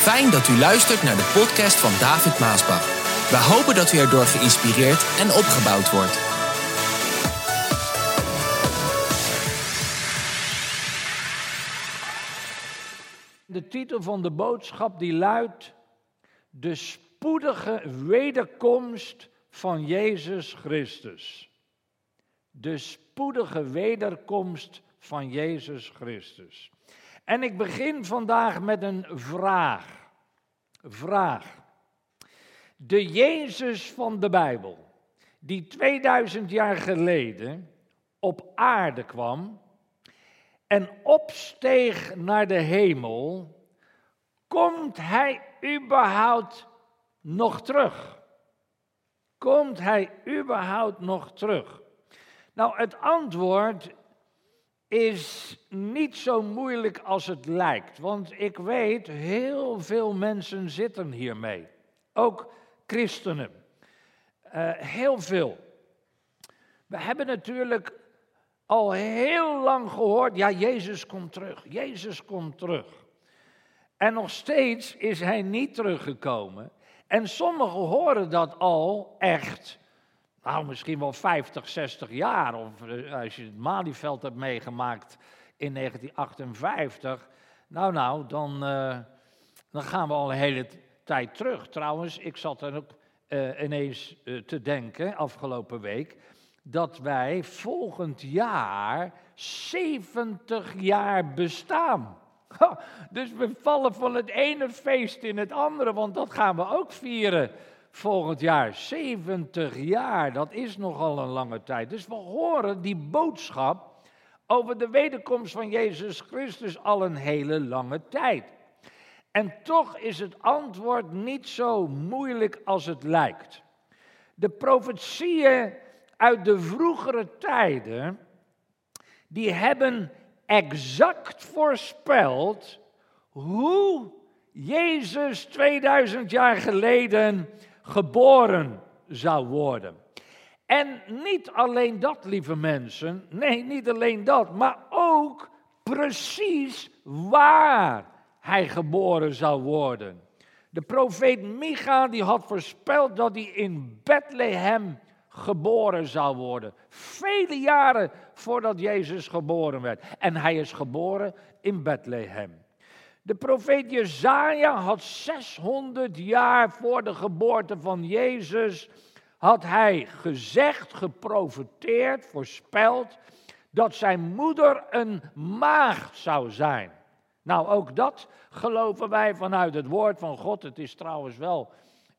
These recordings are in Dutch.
Fijn dat u luistert naar de podcast van David Maasbach. We hopen dat u erdoor geïnspireerd en opgebouwd wordt. De titel van de boodschap die luidt De spoedige wederkomst van Jezus Christus. De spoedige wederkomst van Jezus Christus. En ik begin vandaag met een vraag. Vraag. De Jezus van de Bijbel, die 2000 jaar geleden op aarde kwam en opsteeg naar de hemel, komt hij überhaupt nog terug? Komt hij überhaupt nog terug? Nou, het antwoord is niet zo moeilijk als het lijkt. Want ik weet, heel veel mensen zitten hiermee. Ook christenen. Uh, heel veel. We hebben natuurlijk al heel lang gehoord, ja, Jezus komt terug. Jezus komt terug. En nog steeds is hij niet teruggekomen. En sommigen horen dat al echt nou, misschien wel 50, 60 jaar. Of eh, als je het Malieveld hebt meegemaakt in 1958. Nou, nou, dan, uh, dan gaan we al een hele tijd terug. Trouwens, ik zat er ook uh, ineens te denken, afgelopen week, dat wij volgend jaar 70 jaar bestaan. dus we vallen van het ene feest in het andere, want dat gaan we ook vieren volgend jaar. 70 jaar, dat is nogal een lange tijd. Dus we horen die boodschap over de wederkomst van Jezus Christus al een hele lange tijd. En toch is het antwoord niet zo moeilijk als het lijkt. De profetieën uit de vroegere tijden, die hebben exact voorspeld hoe Jezus 2000 jaar geleden geboren zou worden. En niet alleen dat, lieve mensen, nee, niet alleen dat, maar ook precies waar hij geboren zou worden. De profeet Micha die had voorspeld dat hij in Bethlehem geboren zou worden. Vele jaren voordat Jezus geboren werd. En hij is geboren in Bethlehem. De profeet Jezaja had 600 jaar voor de geboorte van Jezus, had hij gezegd, geprofeteerd, voorspeld, dat zijn moeder een maagd zou zijn. Nou, ook dat geloven wij vanuit het woord van God. Het is trouwens wel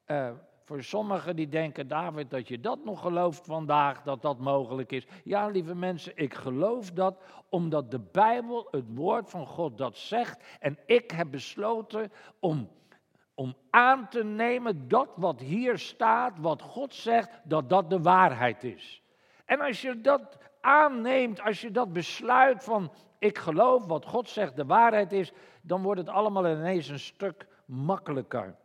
uh, voor sommigen die denken, David, dat je dat nog gelooft vandaag, dat dat mogelijk is. Ja, lieve mensen, ik geloof dat omdat de Bijbel, het woord van God, dat zegt. En ik heb besloten om, om aan te nemen dat wat hier staat, wat God zegt, dat dat de waarheid is. En als je dat aanneemt, als je dat besluit van ik geloof wat God zegt de waarheid is, dan wordt het allemaal ineens een stuk makkelijker.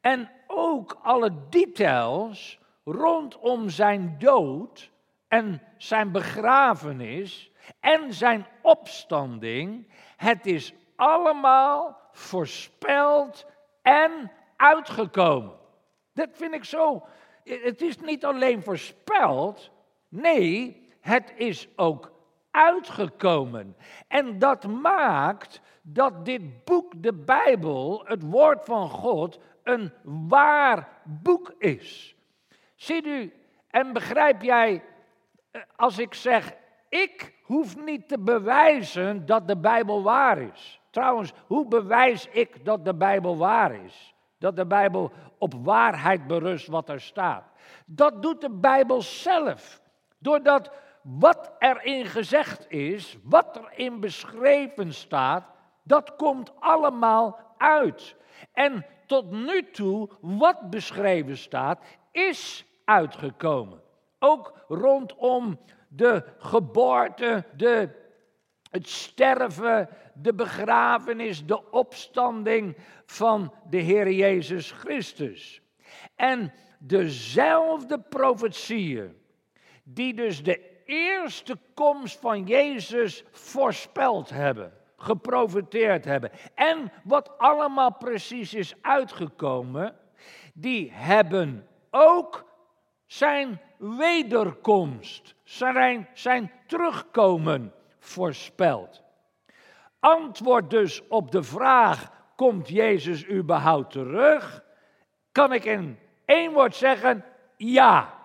En ook alle details rondom zijn dood en zijn begrafenis en zijn opstanding. Het is allemaal voorspeld en uitgekomen. Dat vind ik zo. Het is niet alleen voorspeld, nee, het is ook uitgekomen. En dat maakt dat dit boek, de Bijbel, het woord van God, een waar boek is. Ziet u, en begrijp jij, eh, als ik zeg, ik hoef niet te bewijzen dat de Bijbel waar is. Trouwens, hoe bewijs ik dat de Bijbel waar is? Dat de Bijbel op waarheid berust wat er staat. Dat doet de Bijbel zelf. Doordat wat erin gezegd is, wat erin beschreven staat, dat komt allemaal uit. En tot nu toe, wat beschreven staat, is uitgekomen. Ook rondom de geboorte, de, het sterven, de begrafenis, de opstanding van de Heer Jezus Christus. En dezelfde profetieën, die dus de eerste komst van Jezus voorspeld hebben. Geprofiteerd hebben. En wat allemaal precies is uitgekomen, die hebben ook zijn wederkomst, zijn, zijn terugkomen voorspeld. Antwoord dus op de vraag: komt Jezus überhaupt terug? Kan ik in één woord zeggen: ja.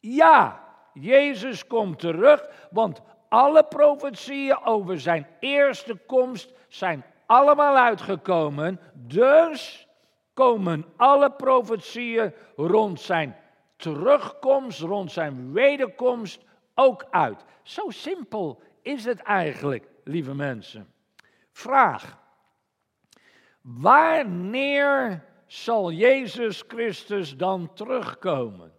Ja, Jezus komt terug, want alle profetieën over zijn eerste komst zijn allemaal uitgekomen. Dus komen alle profetieën rond zijn terugkomst, rond zijn wederkomst ook uit. Zo simpel is het eigenlijk, lieve mensen. Vraag. Wanneer zal Jezus Christus dan terugkomen?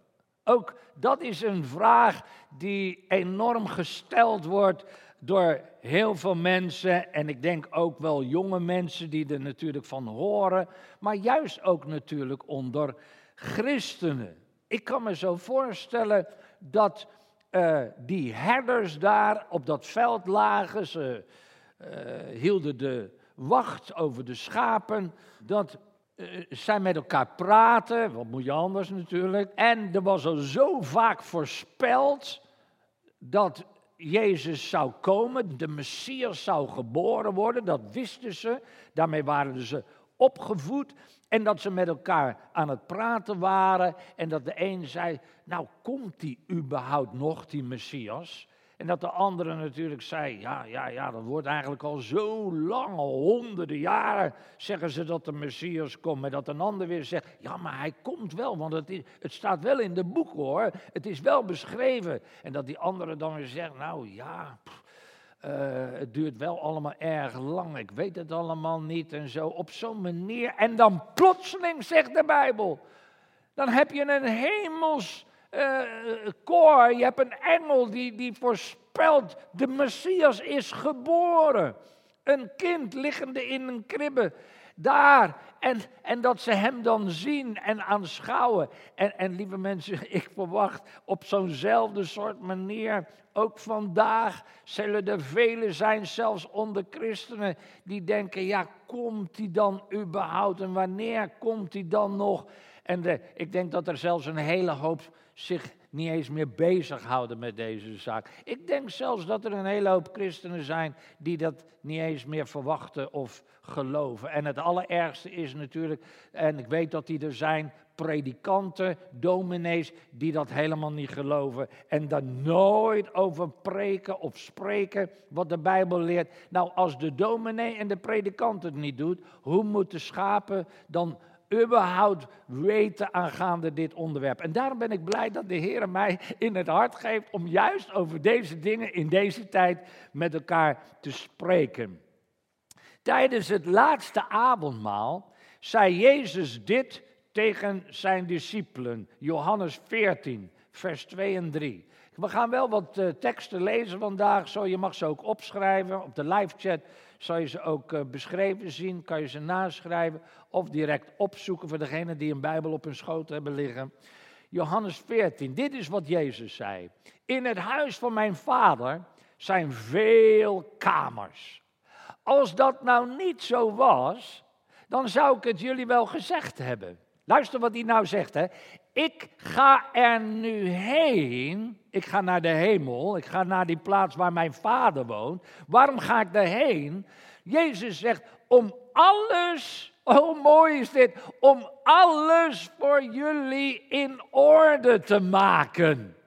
Ook dat is een vraag die enorm gesteld wordt door heel veel mensen. En ik denk ook wel jonge mensen die er natuurlijk van horen. Maar juist ook natuurlijk onder christenen. Ik kan me zo voorstellen dat uh, die herders daar op dat veld lagen. Ze uh, hielden de wacht over de schapen. Dat uh, zij met elkaar praten, wat moet je anders natuurlijk. En er was al zo vaak voorspeld dat Jezus zou komen, de Messias zou geboren worden, dat wisten ze. Daarmee waren ze opgevoed en dat ze met elkaar aan het praten waren en dat de een zei, nou komt die überhaupt nog, die Messias? En dat de andere natuurlijk zei, ja, ja, ja, dat wordt eigenlijk al zo lang, honderden jaren zeggen ze dat de Messias komt. En dat een ander weer zegt, ja, maar hij komt wel, want het, is, het staat wel in de boeken hoor. Het is wel beschreven. En dat die andere dan weer zegt, nou ja, uh, het duurt wel allemaal erg lang, ik weet het allemaal niet en zo. Op zo'n manier. En dan plotseling zegt de Bijbel, dan heb je een hemels uh, koor, je hebt een engel die, die voorspelt, de Messias is geboren. Een kind liggende in een kribbe daar. En, en dat ze hem dan zien en aanschouwen. En, en lieve mensen, ik verwacht op zo'nzelfde soort manier, ook vandaag zullen er velen zijn, zelfs onder christenen, die denken, ja, komt hij dan überhaupt en wanneer komt hij dan nog? En ik denk dat er zelfs een hele hoop zich niet eens meer bezighouden met deze zaak. Ik denk zelfs dat er een hele hoop christenen zijn die dat niet eens meer verwachten of geloven. En het allerergste is natuurlijk, en ik weet dat die er zijn, predikanten, dominees, die dat helemaal niet geloven en daar nooit over preken of spreken wat de Bijbel leert. Nou, als de dominee en de predikant het niet doet, hoe moeten schapen dan überhaupt weten aangaande dit onderwerp. En daarom ben ik blij dat de Heer mij in het hart geeft om juist over deze dingen in deze tijd met elkaar te spreken. Tijdens het laatste avondmaal zei Jezus dit tegen zijn discipelen. Johannes 14, vers 2 en 3. We gaan wel wat uh, teksten lezen vandaag, zo je mag ze ook opschrijven. Op de live chat zal je ze ook uh, beschreven zien, kan je ze naschrijven of direct opzoeken voor degenen die een Bijbel op hun schoot hebben liggen. Johannes 14, dit is wat Jezus zei. In het huis van mijn vader zijn veel kamers. Als dat nou niet zo was, dan zou ik het jullie wel gezegd hebben. Luister wat hij nou zegt, hè. Ik ga er nu heen. Ik ga naar de hemel. Ik ga naar die plaats waar mijn vader woont. Waarom ga ik daarheen? Jezus zegt, om alles, oh mooi is dit, om alles voor jullie in orde te maken.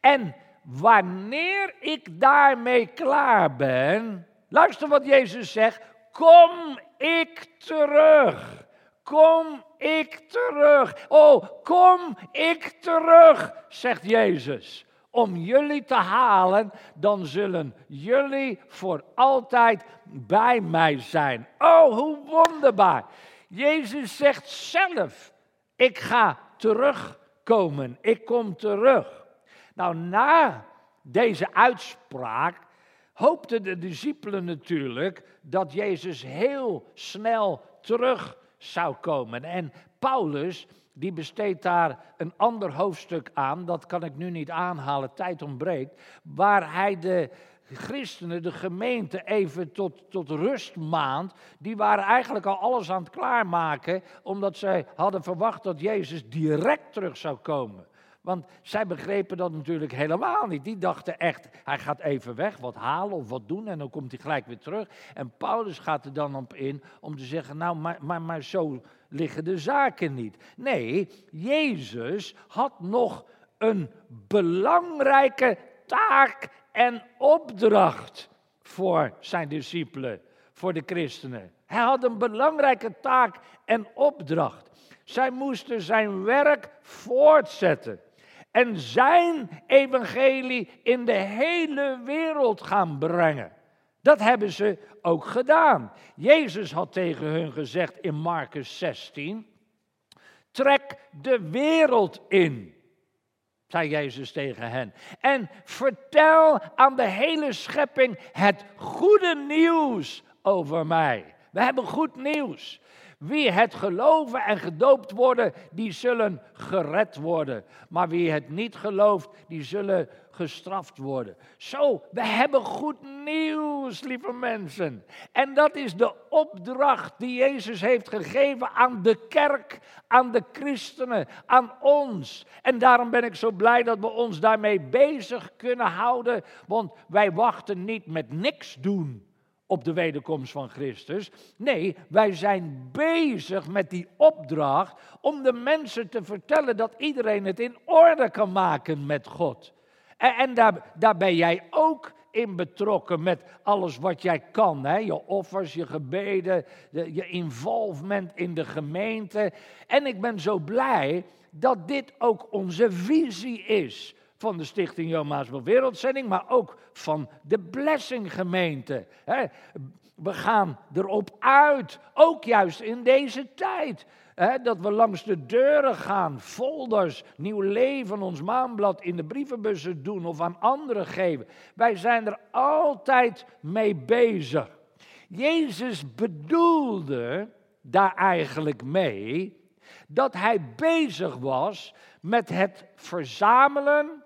En wanneer ik daarmee klaar ben, luister wat Jezus zegt, kom ik terug. Kom ik terug. Oh, kom ik terug, zegt Jezus. Om jullie te halen, dan zullen jullie voor altijd bij mij zijn. Oh, hoe wonderbaar. Jezus zegt zelf: Ik ga terugkomen. Ik kom terug. Nou, na deze uitspraak hoopten de discipelen natuurlijk dat Jezus heel snel terug zou komen. En Paulus, die besteedt daar een ander hoofdstuk aan, dat kan ik nu niet aanhalen, tijd ontbreekt, waar hij de christenen, de gemeente, even tot, tot rust maand. Die waren eigenlijk al alles aan het klaarmaken, omdat zij hadden verwacht dat Jezus direct terug zou komen. Want zij begrepen dat natuurlijk helemaal niet. Die dachten echt, hij gaat even weg, wat halen of wat doen en dan komt hij gelijk weer terug. En Paulus gaat er dan op in om te zeggen, nou, maar, maar, maar zo liggen de zaken niet. Nee, Jezus had nog een belangrijke taak en opdracht voor zijn discipelen, voor de christenen. Hij had een belangrijke taak en opdracht. Zij moesten zijn werk voortzetten en zijn evangelie in de hele wereld gaan brengen. Dat hebben ze ook gedaan. Jezus had tegen hun gezegd in Marcus 16: Trek de wereld in zei Jezus tegen hen. En vertel aan de hele schepping het goede nieuws over mij. We hebben goed nieuws. Wie het geloven en gedoopt worden, die zullen gered worden. Maar wie het niet gelooft, die zullen gestraft worden. Zo, we hebben goed nieuws, lieve mensen. En dat is de opdracht die Jezus heeft gegeven aan de kerk, aan de christenen, aan ons. En daarom ben ik zo blij dat we ons daarmee bezig kunnen houden, want wij wachten niet met niks doen op de wederkomst van Christus. Nee, wij zijn bezig met die opdracht om de mensen te vertellen dat iedereen het in orde kan maken met God. En, en daar, daar ben jij ook in betrokken met alles wat jij kan. Hè? Je offers, je gebeden, de, je involvement in de gemeente. En ik ben zo blij dat dit ook onze visie is van de Stichting Jomaasbel Wereldzending, maar ook van de Blessing gemeente. We gaan erop uit, ook juist in deze tijd. dat we langs de deuren gaan, folders, nieuw leven, ons maanblad in de brievenbussen doen of aan anderen geven. Wij zijn er altijd mee bezig. Jezus bedoelde daar eigenlijk mee dat hij bezig was met het verzamelen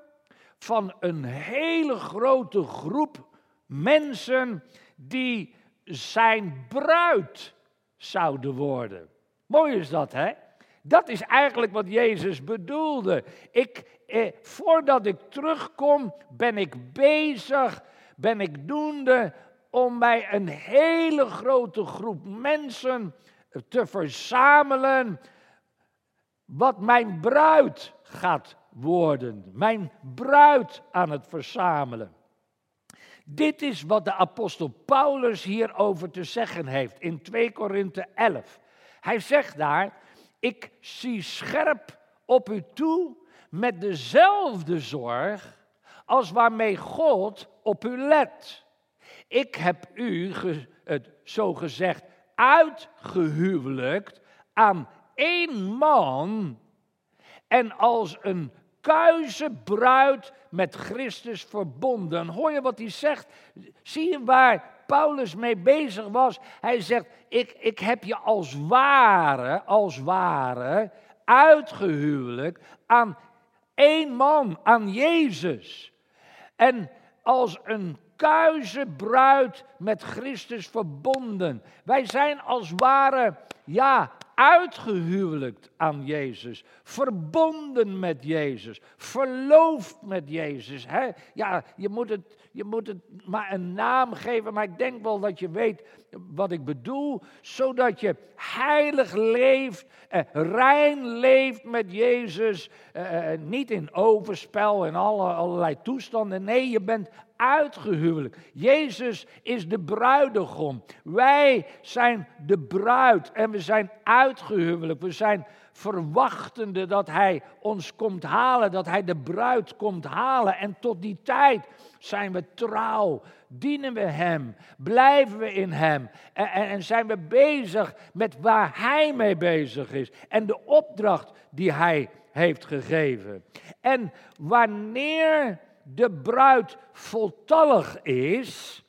van een hele grote groep mensen die zijn bruid zouden worden. Mooi is dat, hè? Dat is eigenlijk wat Jezus bedoelde. Ik, eh, voordat ik terugkom, ben ik bezig, ben ik doende om bij een hele grote groep mensen te verzamelen wat mijn bruid gaat worden. Mijn bruid aan het verzamelen. Dit is wat de apostel Paulus hierover te zeggen heeft in 2 Korinthe 11. Hij zegt daar, ik zie scherp op u toe met dezelfde zorg als waarmee God op u let. Ik heb u, het zo gezegd, uitgehuwelijkt aan één man en als een kuize bruid met Christus verbonden. Hoor je wat hij zegt? Zie je waar Paulus mee bezig was? Hij zegt, ik, ik heb je als ware, als ware, uitgehuwelijk aan één man, aan Jezus. En als een kuize bruid met Christus verbonden. Wij zijn als ware, ja, uitgehuwelijkt aan Jezus, verbonden met Jezus, verloofd met Jezus. Hè? Ja, je moet, het, je moet het maar een naam geven, maar ik denk wel dat je weet wat ik bedoel, zodat je heilig leeft, eh, rein leeft met Jezus, eh, eh niet in overspel en alle, allerlei toestanden. Nee, je bent uitgehuwelijk. Jezus is de bruidegom. Wij zijn de bruid en we zijn uitgehuwelijk. We zijn verwachtende dat Hij ons komt halen, dat Hij de bruid komt halen. En tot die tijd zijn we trouw, dienen we Hem, blijven we in Hem en, en, zijn we bezig met waar Hij mee bezig is en de opdracht die Hij heeft gegeven. En wanneer de bruid voltallig is,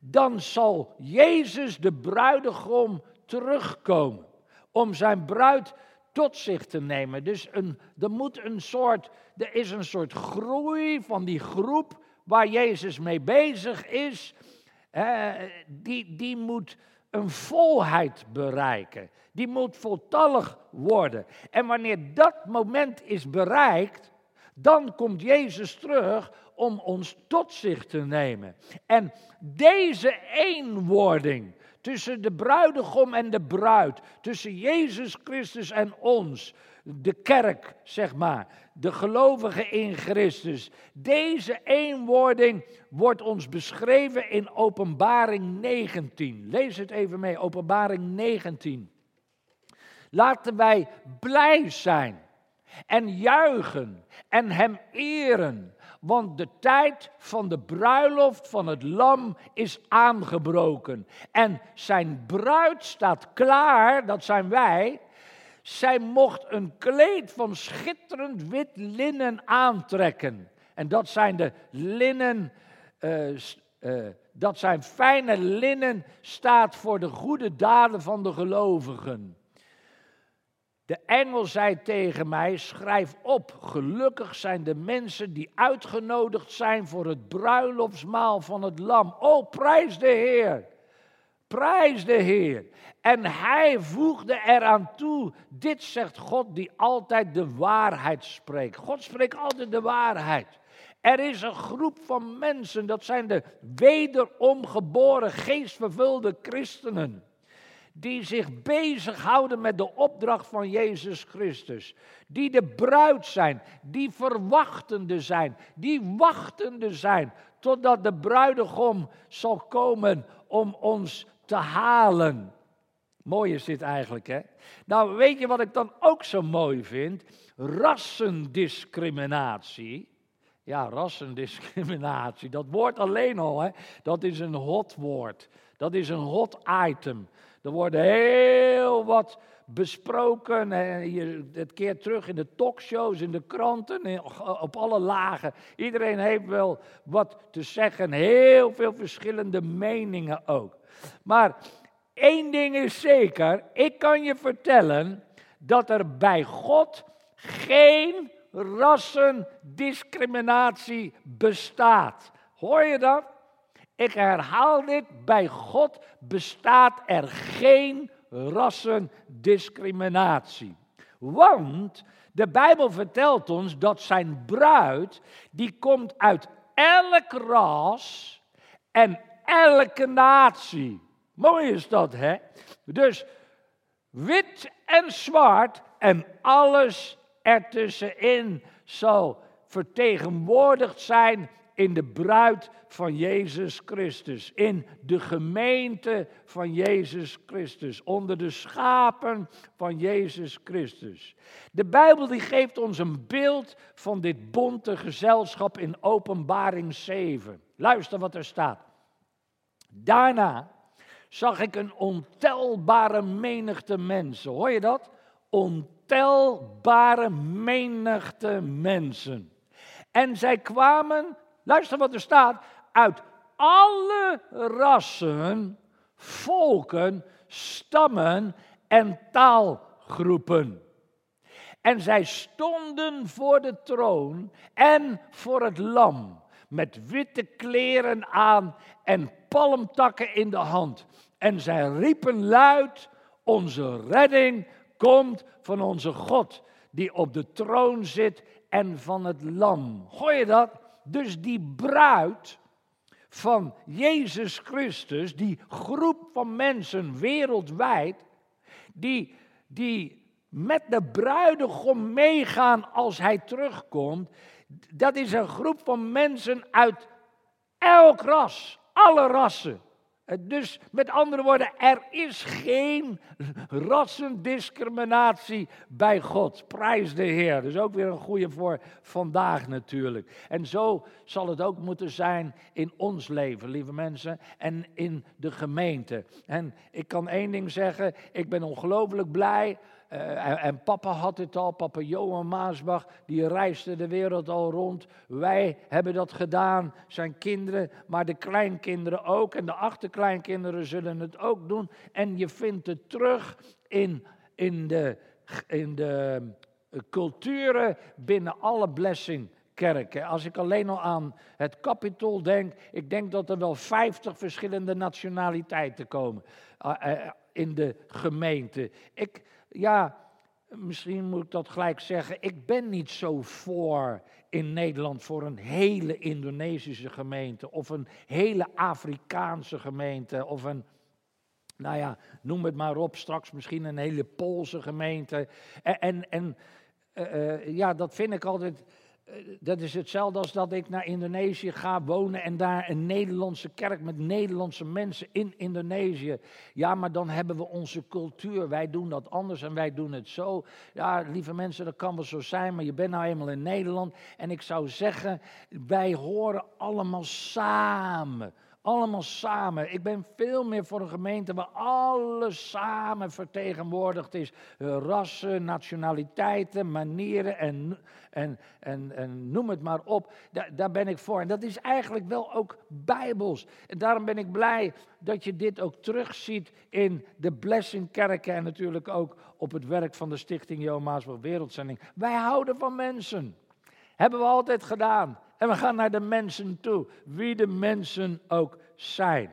dan zal Jezus de bruidegom terugkomen om zijn bruid tot zich te nemen. Dus een, er moet een soort, er is een soort groei van die groep waar Jezus mee bezig is, die, die moet een volheid bereiken. Die moet voltallig worden. En wanneer dat moment is bereikt, dan komt Jezus terug om ons tot zich te nemen. En deze eenwording tussen de bruidegom en de bruid, tussen Jezus Christus en ons, de kerk, zeg maar, de gelovigen in Christus. Deze eenwording wordt ons beschreven in Openbaring 19. Lees het even mee, Openbaring 19. Laten wij blij zijn en juichen en Hem eren, want de tijd van de bruiloft van het lam is aangebroken. En zijn bruid staat klaar, dat zijn wij. Zij mocht een kleed van schitterend wit linnen aantrekken. En dat zijn de linnen, uh, uh, dat zijn fijne linnen, staat voor de goede daden van de gelovigen. De engel zei tegen mij: Schrijf op, gelukkig zijn de mensen die uitgenodigd zijn voor het bruiloftsmaal van het Lam. Oh, prijs de Heer! Prijs de Heer. En hij voegde eraan toe: Dit zegt God die altijd de waarheid spreekt. God spreekt altijd de waarheid. Er is een groep van mensen, dat zijn de wederom geboren, geestvervulde christenen die zich bezighouden met de opdracht van Jezus Christus. Die de bruid zijn, die verwachtende zijn, die wachtende zijn totdat de bruidegom zal komen om ons te halen. Mooi is dit eigenlijk, hè? Nou, weet je wat ik dan ook zo mooi vind? Rassendiscriminatie. Ja, rassendiscriminatie. Dat woord alleen al, hè, dat is een hot woord. Dat is een hot item. Er wordt heel wat besproken. Het keert terug in de talkshows, in de kranten, op alle lagen. Iedereen heeft wel wat te zeggen. Heel veel verschillende meningen ook. Maar één ding is zeker. Ik kan je vertellen dat er bij God geen rassendiscriminatie bestaat. Hoor je dat? Ik herhaal dit, bij God bestaat er geen rassendiscriminatie. Want de Bijbel vertelt ons dat zijn bruid, die komt uit elk ras en elke natie. Mooi is dat, hè? Dus wit en zwart en alles ertussenin zal vertegenwoordigd zijn in de bruid van Jezus Christus, in de gemeente van Jezus Christus, onder de schapen van Jezus Christus. De Bijbel die geeft ons een beeld van dit bonte gezelschap in Openbaring 7. Luister wat er staat. Daarna zag ik een ontelbare menigte mensen. Hoor je dat? Ontelbare menigte mensen. En zij kwamen Luister wat er staat. Uit alle rassen, volken, stammen en taalgroepen. En zij stonden voor de troon en voor het lam, met witte kleren aan en palmtakken in de hand. En zij riepen luid: Onze redding komt van onze God, die op de troon zit en van het lam. Hoor je dat? Dus die bruid van Jezus Christus, die groep van mensen wereldwijd, die, die met de bruidegom meegaan als hij terugkomt, dat is een groep van mensen uit elk ras, alle rassen. Eh, dus met andere woorden, er is geen rassendiscriminatie bij God. Prijs de Heer. Dus ook weer een goede voor vandaag natuurlijk. En zo zal het ook moeten zijn in ons leven, lieve mensen, en in de gemeente. En ik kan één ding zeggen, ik ben ongelooflijk blij uh, en, papa had het al, papa Johan Maasbach, die reisde de wereld al rond. Wij hebben dat gedaan, zijn kinderen, maar de kleinkinderen ook. En de achterkleinkinderen zullen het ook doen. En je vindt het terug in, in, de, in de culturen binnen alle blessing kerk. Als ik alleen al aan het kapitool denk, ik denk dat er wel 50 verschillende nationaliteiten komen uh, in de gemeente. Ik, ja, misschien moet ik dat gelijk zeggen, ik ben niet zo voor in Nederland voor een hele Indonesische gemeente of een hele Afrikaanse gemeente of een, nou ja, noem het maar op, straks misschien een hele Poolse gemeente. En, en, en uh, ja, dat vind ik altijd eh, dat is hetzelfde als dat ik naar Indonesië ga wonen en daar een Nederlandse kerk met Nederlandse mensen in Indonesië. Ja, maar dan hebben we onze cultuur. Wij doen dat anders en wij doen het zo. Ja, lieve mensen, dat kan wel zo zijn, maar je bent nou eenmaal in Nederland. En ik zou zeggen, wij horen allemaal samen. Allemaal samen. Ik ben veel meer voor een gemeente waar alles samen vertegenwoordigd is. Rassen, nationaliteiten, manieren en, en, en, en noem het maar op. Daar, daar ben ik voor. En dat is eigenlijk wel ook bijbels. En daarom ben ik blij dat je dit ook terugziet in de Blessing Kerken. En natuurlijk ook op het werk van de Stichting Johan Maasbach Wereldzending. Wij houden van mensen. Hebben we altijd gedaan. En we gaan naar de mensen toe, wie de mensen ook zijn.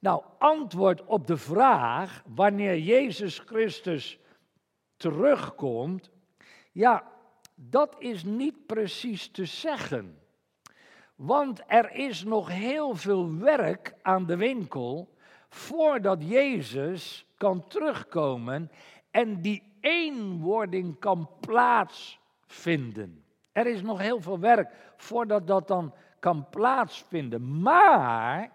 Nou, antwoord op de vraag wanneer Jezus Christus terugkomt, ja, dat is niet precies te zeggen. Want er is nog heel veel werk aan de winkel voordat Jezus kan terugkomen en die eenwording kan plaatsvinden. Er is nog heel veel werk voordat dat dan kan plaatsvinden. Maar,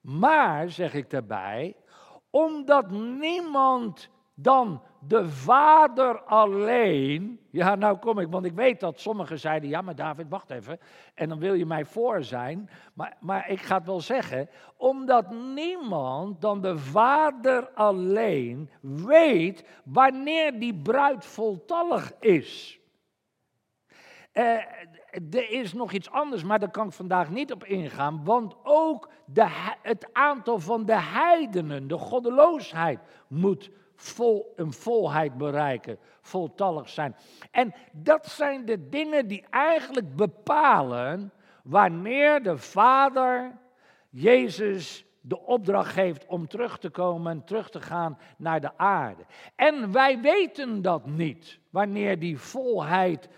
maar zeg ik daarbij, omdat niemand dan de Vader alleen. Ja, nou kom ik, want ik weet dat sommigen zeiden: Ja, maar David, wacht even. En dan wil je mij voor zijn. Maar, maar ik ga het wel zeggen: omdat niemand dan de Vader alleen weet wanneer die bruid voltallig is. Uh, er is nog iets anders, maar daar kan ik vandaag niet op ingaan. Want ook de, het aantal van de heidenen, de goddeloosheid, moet vol, een volheid bereiken, voltallig zijn. En dat zijn de dingen die eigenlijk bepalen wanneer de Vader Jezus de opdracht geeft om terug te komen, terug te gaan naar de aarde. En wij weten dat niet, wanneer die volheid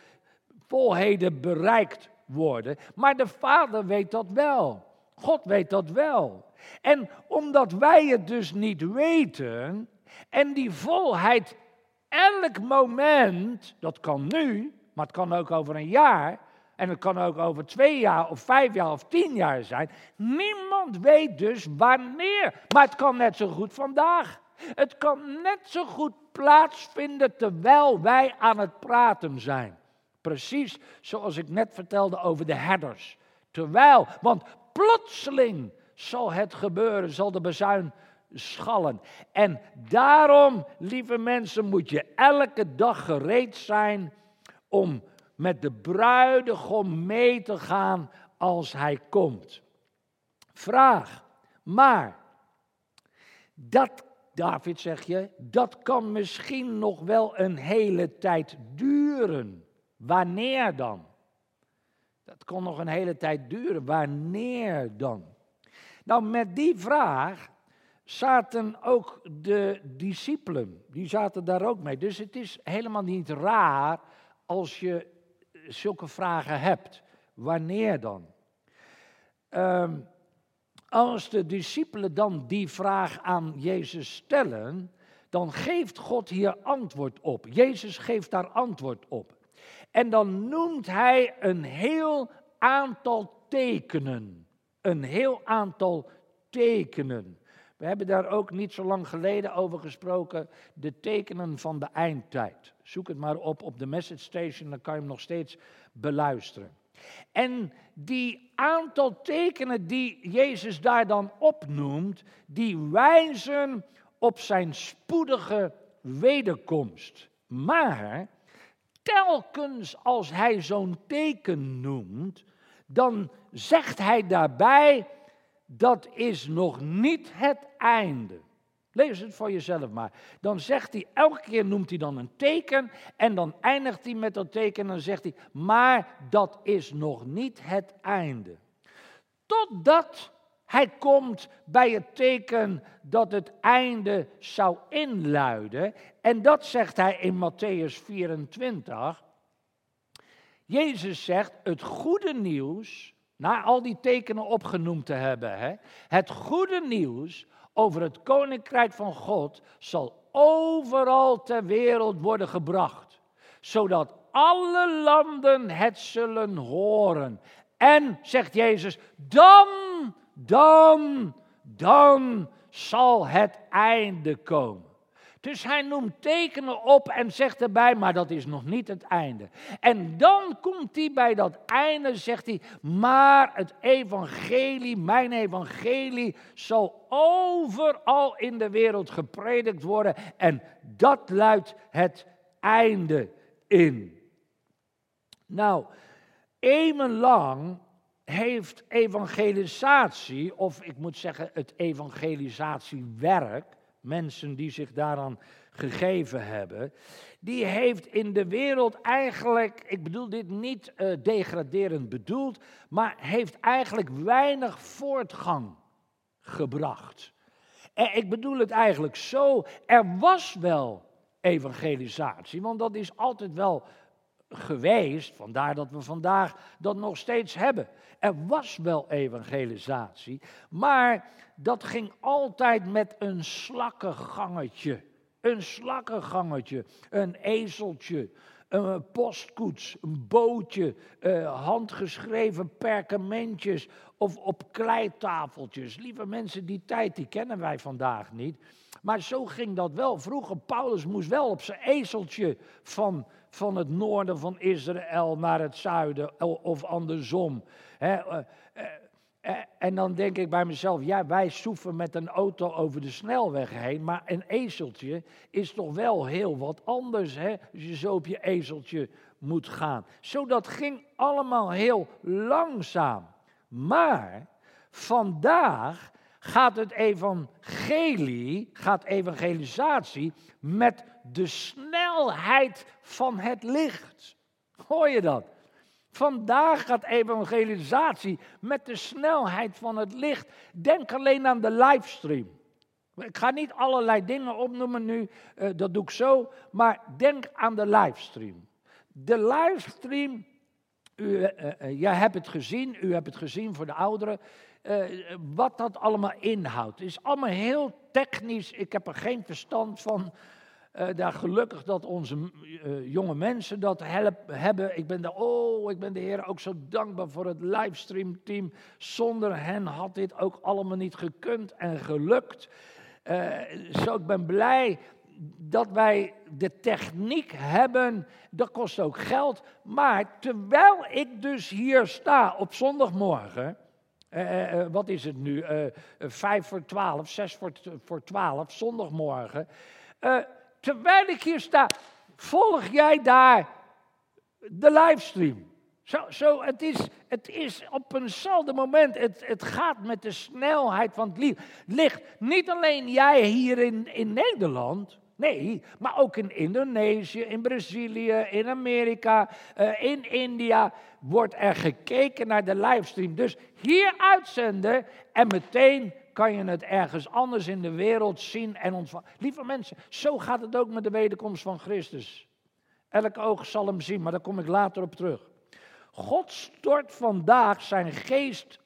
volheden bereikt worden. Maar de Vader weet dat wel. God weet dat wel. En omdat wij het dus niet weten en die volheid elk moment, dat kan nu, maar het kan ook over een jaar, en het kan ook over twee jaar of vijf jaar of tien jaar zijn. Niemand weet dus wanneer, maar het kan net zo goed vandaag. Het kan net zo goed plaatsvinden terwijl wij aan het praten zijn. Precies zoals ik net vertelde over de herders. Terwijl, want plotseling zal het gebeuren, zal de bezuin schallen. En daarom, lieve mensen, moet je elke dag gereed zijn om met de bruidegom mee te gaan als hij komt. Vraag, maar dat, David zeg je, dat kan misschien nog wel een hele tijd duren. Wanneer dan? Dat kon nog een hele tijd duren. Wanneer dan? Nou, met die vraag zaten ook de discipelen. Die zaten daar ook mee. Dus het is helemaal niet raar als je zulke vragen hebt. Wanneer dan? Um, als de discipelen dan die vraag aan Jezus stellen, dan geeft God hier antwoord op. Jezus geeft daar antwoord op. En dan noemt hij een heel aantal tekenen. Een heel aantal tekenen. We hebben daar ook niet zo lang geleden over gesproken. De tekenen van de eindtijd. Zoek het maar op op de message station, dan kan je hem nog steeds beluisteren. En die aantal tekenen die Jezus daar dan opnoemt, die wijzen op zijn spoedige wederkomst. Maar telkens als hij zo'n teken noemt, dan zegt hij daarbij, dat is nog niet het einde. Lees het voor jezelf maar. Dan zegt hij, elke keer noemt hij dan een teken en dan eindigt hij met dat teken en dan zegt hij, maar dat is nog niet het einde. Totdat hij komt bij het teken dat het einde zou inluiden. En dat zegt hij in Matthäus 24. Jezus zegt, het goede nieuws, na al die tekenen opgenoemd te hebben, hè, het goede nieuws over het koninkrijk van God zal overal ter wereld worden gebracht, zodat alle landen het zullen horen. En, zegt Jezus, dan, dan, dan zal het einde komen. Dus hij noemt tekenen op en zegt erbij, maar dat is nog niet het einde. En dan komt hij bij dat einde, zegt hij, maar het evangelie, mijn evangelie, zal overal in de wereld gepredikt worden. En dat luidt het einde in. Nou, eeuwenlang heeft evangelisatie, of ik moet zeggen het evangelisatiewerk, mensen die zich daaraan gegeven hebben, die heeft in de wereld eigenlijk, ik bedoel dit niet uh, degraderend bedoeld, maar heeft eigenlijk weinig voortgang gebracht. En ik bedoel het eigenlijk zo, er was wel evangelisatie, want dat is altijd wel geweest, vandaar dat we vandaag dat nog steeds hebben. Er was wel evangelisatie, maar dat ging altijd met een slakkengangetje. Een slakkengangetje, een ezeltje, een postkoets, een bootje, eh, handgeschreven perkamentjes of op kleitafeltjes. Lieve mensen, die tijd die kennen wij vandaag niet. Maar zo ging dat wel. Vroeger, Paulus moest wel op zijn ezeltje van, van het noorden van Israël naar het zuiden of andersom. He, uh, uh, en dan denk ik bij mezelf, ja, wij soeven met een auto over de snelweg heen, maar een ezeltje is toch wel heel wat anders, hè, als je zo op je ezeltje moet gaan. Zo dat ging allemaal heel langzaam. Maar vandaag gaat het evangelie, gaat evangelisatie met de snelheid van het licht. Hoor je dat? Vandaag gaat evangelisatie met de snelheid van het licht. Denk alleen aan de livestream. Ik ga niet allerlei dingen opnoemen nu, uh, dat doe ik zo, maar denk aan de livestream. De livestream, u, uh, uh, jij hebt het gezien, u hebt het gezien voor de ouderen, wat dat allemaal inhoudt. Is allemaal heel technisch, ik heb er geen verstand van. Uh, daar gelukkig dat onze uh, jonge mensen dat help, hebben. Ik ben, de, oh, ik ben de Heer ook zo dankbaar voor het livestreamteam. Zonder hen had dit ook allemaal niet gekund en gelukt. Uh, zo ik ben blij dat wij de techniek hebben. Dat kost ook geld. Maar terwijl ik dus hier sta op zondagmorgen. wat is het nu? vijf voor twaalf, zes voor, voor twaalf, zondagmorgen terwijl ik hier sta, volg jij daar de livestream. Zo, zo, het, is, het is op eenzelfde moment, het, het gaat met de snelheid van het licht. Niet alleen jij hier in, in Nederland, nee, maar ook in Indonesië, in Brazilië, in Amerika, uh, in India wordt er gekeken naar de livestream. Dus hier uitzenden en meteen kan je het ergens anders in de wereld zien en ontvangen. Lieve mensen, zo gaat het ook met de wederkomst van Christus. Elk oog zal hem zien, maar daar kom ik later op terug. God stort vandaag zijn geest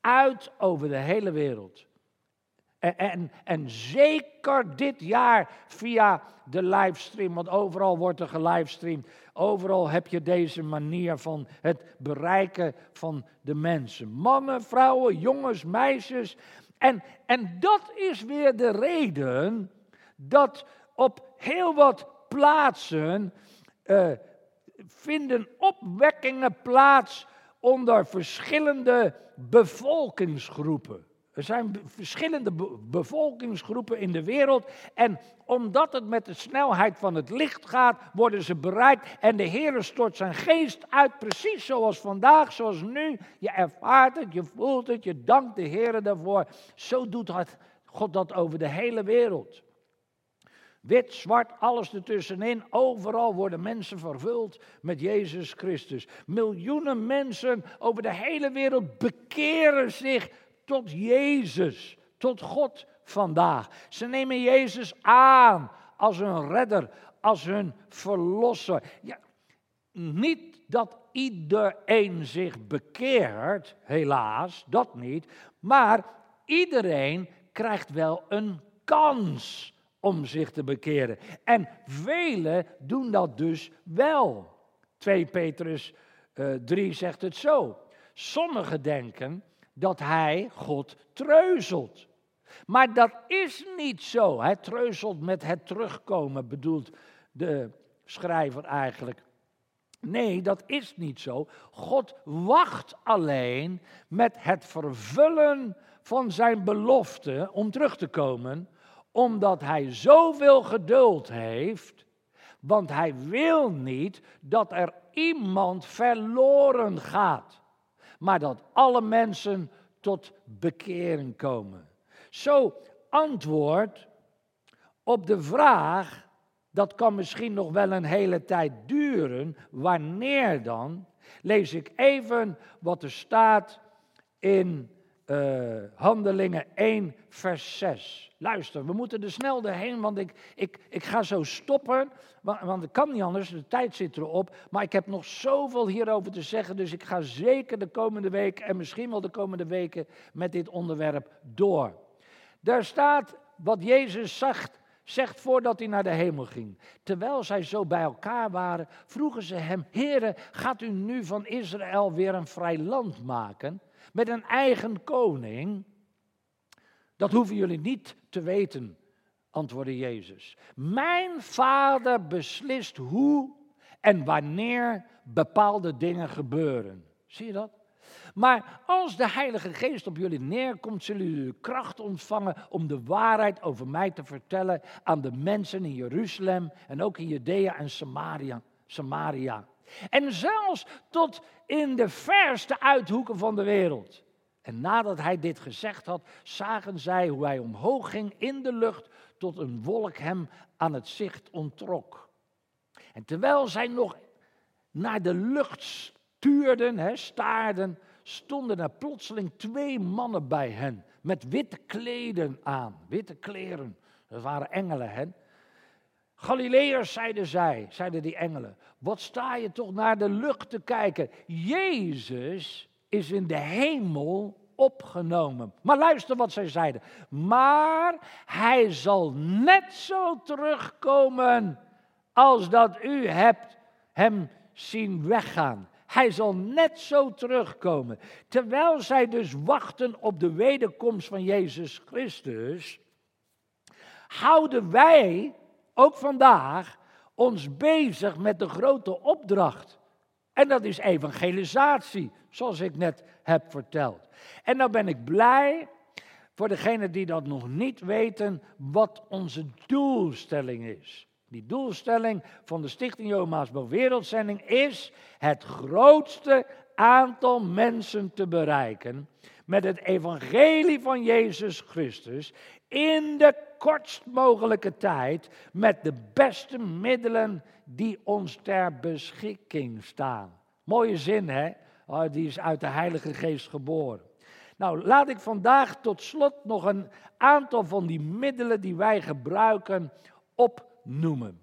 uit over de hele wereld. En, en, en, zeker dit jaar via de livestream, want overal wordt er gelivestreamd. Overal heb je deze manier van het bereiken van de mensen. Mannen, vrouwen, jongens, meisjes. En, en dat is weer de reden dat op heel wat plaatsen uh, vinden opwekkingen plaats onder verschillende bevolkingsgroepen. Er zijn verschillende bevolkingsgroepen in de wereld. En omdat het met de snelheid van het licht gaat, worden ze bereikt. En de Heer stort zijn geest uit, precies zoals vandaag, zoals nu. Je ervaart het, je voelt het, je dankt de Heer daarvoor. Zo doet God dat over de hele wereld. Wit, zwart, alles ertussenin. Overal worden mensen vervuld met Jezus Christus. Miljoenen mensen over de hele wereld bekeren zich tot Jezus, tot God vandaag. Ze nemen Jezus aan als hun redder, als hun verlosser. Ja, niet dat iedereen zich bekeert, helaas, dat niet. Maar iedereen krijgt wel een kans om zich te bekeren. En velen doen dat dus wel. 2 Petrus uh, eh, 3 zegt het zo. Sommigen denken dat hij God treuzelt. Maar dat is niet zo. Hij treuzelt met het terugkomen, bedoelt de schrijver eigenlijk. Nee, dat is niet zo. God wacht alleen met het vervullen van zijn belofte om terug te komen, omdat hij zoveel geduld heeft, want hij wil niet dat er iemand verloren gaat, maar dat alle mensen tot bekering komen. Zo antwoord op de vraag, dat kan misschien nog wel een hele tijd duren, wanneer dan, lees ik even wat er staat in uh, Handelingen 1, vers 6. Luister, we moeten er snel doorheen, want ik, ik, ik ga zo stoppen. Want, want het kan niet anders, de tijd zit erop. Maar ik heb nog zoveel hierover te zeggen, dus ik ga zeker de komende week en misschien wel de komende weken met dit onderwerp door. Daar staat wat Jezus zegt, zegt voordat hij naar de hemel ging. Terwijl zij zo bij elkaar waren, vroegen ze hem: Heere, gaat u nu van Israël weer een vrij land maken? Met een eigen koning? Dat hoeven jullie niet te weten, antwoordde Jezus. Mijn vader beslist hoe en wanneer bepaalde dingen gebeuren. Zie je dat? Maar als de Heilige Geest op jullie neerkomt, zullen jullie kracht ontvangen om de waarheid over mij te vertellen aan de mensen in Jeruzalem en ook in Judea en Samaria. Samaria. En zelfs tot in de verste uithoeken van de wereld. En nadat hij dit gezegd had, zagen zij hoe hij omhoog ging in de lucht tot een wolk hem aan het zicht ontrok. En terwijl zij nog naar de lucht stuurden, hè, staarden, stonden er plotseling twee mannen bij hen met witte kleden aan, witte kleren. Dat waren engelen, hè. Galileërs, zeiden zij, zeiden die engelen, wat sta je toch naar de lucht te kijken? Jezus is in de hemel opgenomen. Maar luister wat zij zeiden. Maar hij zal net zo terugkomen als dat u hebt hem zien weggaan. Hij zal net zo terugkomen. Terwijl zij dus wachten op de wederkomst van Jezus Christus, houden wij ook vandaag ons bezig met de grote opdracht. En dat is evangelisatie, zoals ik net heb verteld. En nou ben ik blij voor degenen die dat nog niet weten, wat onze doelstelling is. Die doelstelling van de Stichting Johan Wereldzending is het grootste aantal mensen te bereiken met het evangelie van Jezus Christus in de kortst mogelijke tijd met de beste middelen die ons ter beschikking staan. Mooie zin, hè? Oh, die is uit de Heilige Geest geboren. Nou, laat ik vandaag tot slot nog een aantal van die middelen die wij gebruiken opnoemen.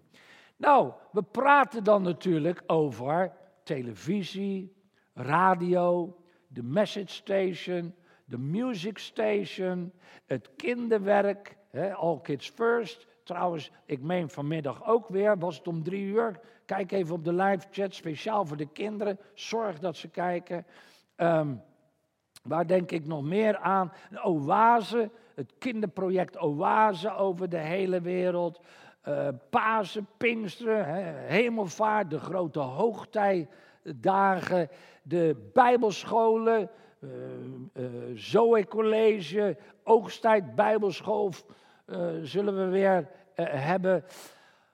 Nou, we praten dan natuurlijk over televisie, radio, de message station, de music station, het kinderwerk, All Kids First. Trouwens, ik meen vanmiddag ook weer, was het om drie uur. Kijk even op de live chat, speciaal voor de kinderen. Zorg dat ze kijken. Um, waar denk ik nog meer aan? Een oase, het kinderproject Oase over de hele wereld. Uh, Pasen, Pinksteren, Hemelvaart, de grote hoogtijdagen, de Bijbelscholen, uh, uh, Zoe College, Oogsttijd Bijbelschool zullen we weer hebben.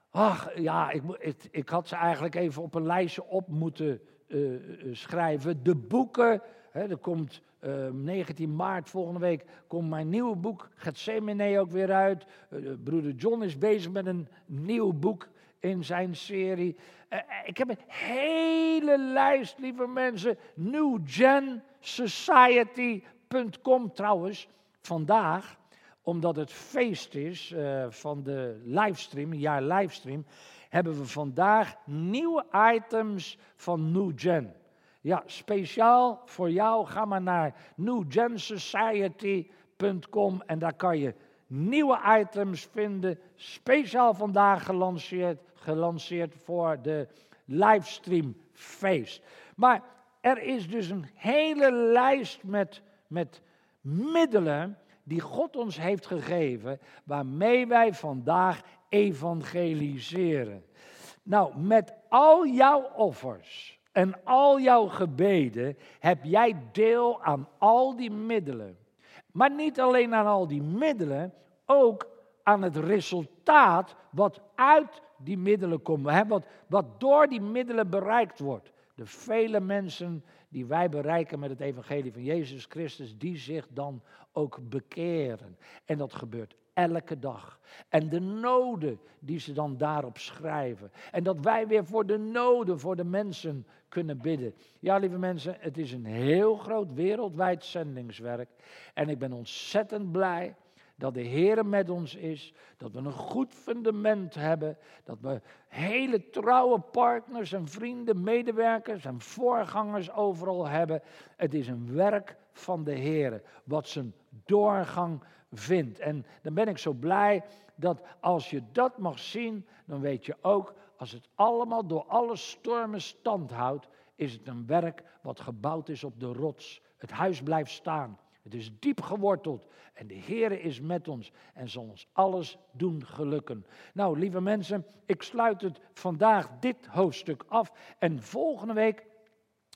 Ach ja, ik, ik, had ze eigenlijk even op een lijstje op moeten schrijven. De boeken, hè, er komt Uh, 19 maart volgende week komt mijn nieuwe boek Gethsemane ook weer uit. Broeder John is bezig met een nieuw boek in zijn serie. Ik heb een hele lijst, lieve mensen. Newgensociety.com trouwens. Vandaag, omdat het feest is uh, van de livestream, jaar livestream, hebben we vandaag nieuwe items van New Gen. Ja, speciaal voor jou ga maar naar newgensociety.com en daar kan je nieuwe items vinden, speciaal vandaag gelanceerd, gelanceerd voor de livestream feest. Maar er is dus een hele lijst met, met middelen die God ons heeft gegeven, waarmee wij vandaag evangeliseren. Nou, met al jouw offers en al jouw gebeden heb jij deel aan al die middelen. Maar niet alleen aan al die middelen, ook aan het resultaat wat uit die middelen komt, hè, wat, wat door die middelen bereikt wordt. De vele mensen die wij bereiken met het evangelie van Jezus Christus, die zich dan ook bekeren. En dat gebeurt elke dag. En de noden die ze dan daarop schrijven. En dat wij weer voor de noden, voor de mensen kunnen bidden. Ja, lieve mensen, het is een heel groot wereldwijd zendingswerk. En ik ben ontzettend blij dat de Heer met ons is, dat we een goed fundament hebben, dat we hele trouwe partners en vrienden, medewerkers en voorgangers overal hebben. Het is een werk van de Heer, wat zijn doorgang vindt. En dan ben ik zo blij dat als je dat mag zien, dan weet je ook, als het allemaal door alle stormen stand houdt, is het een werk wat gebouwd is op de rots. Het huis blijft staan. Het is diep geworteld en de Heer is met ons en zal ons alles doen gelukken. Nou, lieve mensen, ik sluit het vandaag dit hoofdstuk af en volgende week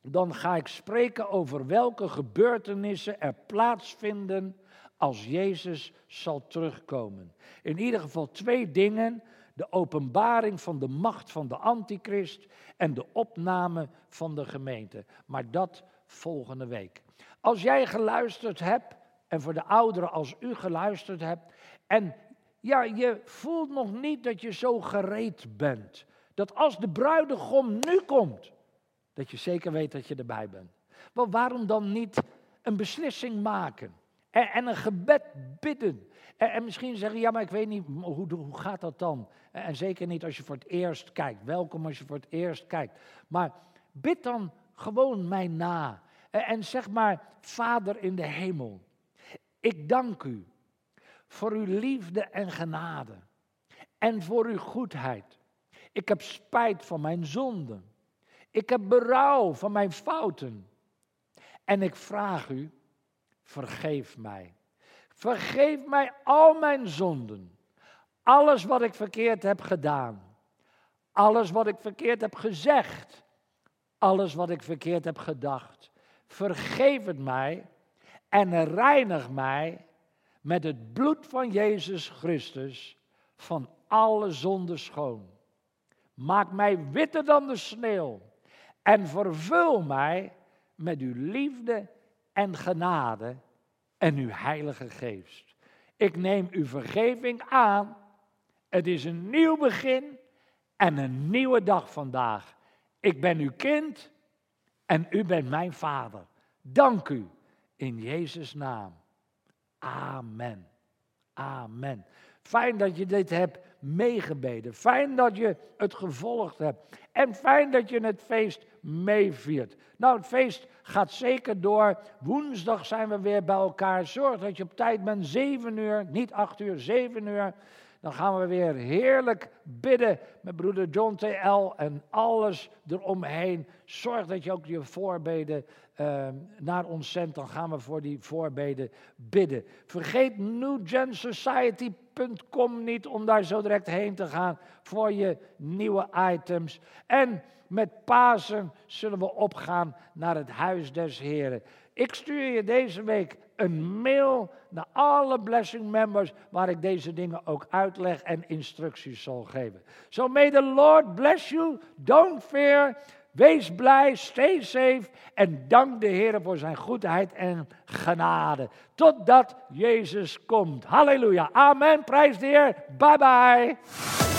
dan ga ik spreken over welke gebeurtenissen er plaatsvinden als Jezus zal terugkomen. In ieder geval twee dingen. De openbaring van de macht van de antichrist en de opname van de gemeente. Maar dat volgende week. Als jij geluisterd hebt, en voor de ouderen als u geluisterd hebt, en ja, je voelt nog niet dat je zo gereed bent. Dat als de bruidegom nu komt, dat je zeker weet dat je erbij bent. Maar waarom dan niet een beslissing maken? En, en een gebed bidden. En, en, misschien zeggen, ja, maar ik weet niet, hoe, hoe gaat dat dan? En zeker niet als je voor het eerst kijkt. Welkom als je voor het eerst kijkt. Maar bid dan gewoon mij na. En zeg maar, Vader in de hemel, ik dank u voor uw liefde en genade en voor uw goedheid. Ik heb spijt van mijn zonden. Ik heb berouw van mijn fouten. En ik vraag u, vergeef mij. Vergeef mij al mijn zonden. Alles wat ik verkeerd heb gedaan. Alles wat ik verkeerd heb gezegd. Alles wat ik verkeerd heb gedacht. Vergeef het mij en reinig mij met het bloed van Jezus Christus van alle zonden schoon. Maak mij witter dan de sneeuw en vervul mij met uw liefde en genade en uw Heilige Geest. Ik neem uw vergeving aan. Het is een nieuw begin en een nieuwe dag vandaag. Ik ben uw kind en u bent mijn vader. Dank u in Jezus' naam. Amen. Amen. Fijn dat je dit hebt meegebeden. Fijn dat je het gevolgd hebt. En fijn dat je het feest meeviert. Nou, het feest gaat zeker door. Woensdag zijn we weer bij elkaar. Zorg dat je op tijd bent. Zeven uur, niet acht uur, zeven uur. Dan gaan we weer heerlijk bidden met broeder John T.L. en alles eromheen. Zorg dat je ook je voorbeden uh, naar ons zendt. Dan gaan we voor die voorbeden bidden. Vergeet newgensociety.com niet om daar zo direct heen te gaan voor je nieuwe items. En met Pasen zullen we opgaan naar het huis des Heren. Ik stuur je deze week een mail naar alle blessing members waar ik deze dingen ook uitleg en instructies zal geven. So may the Lord bless you. Don't fear. Wees blij, stay safe en dank de Heer voor zijn goedheid en genade. Totdat Jezus komt. Halleluja. Amen. Prijs de Heer. Bye bye.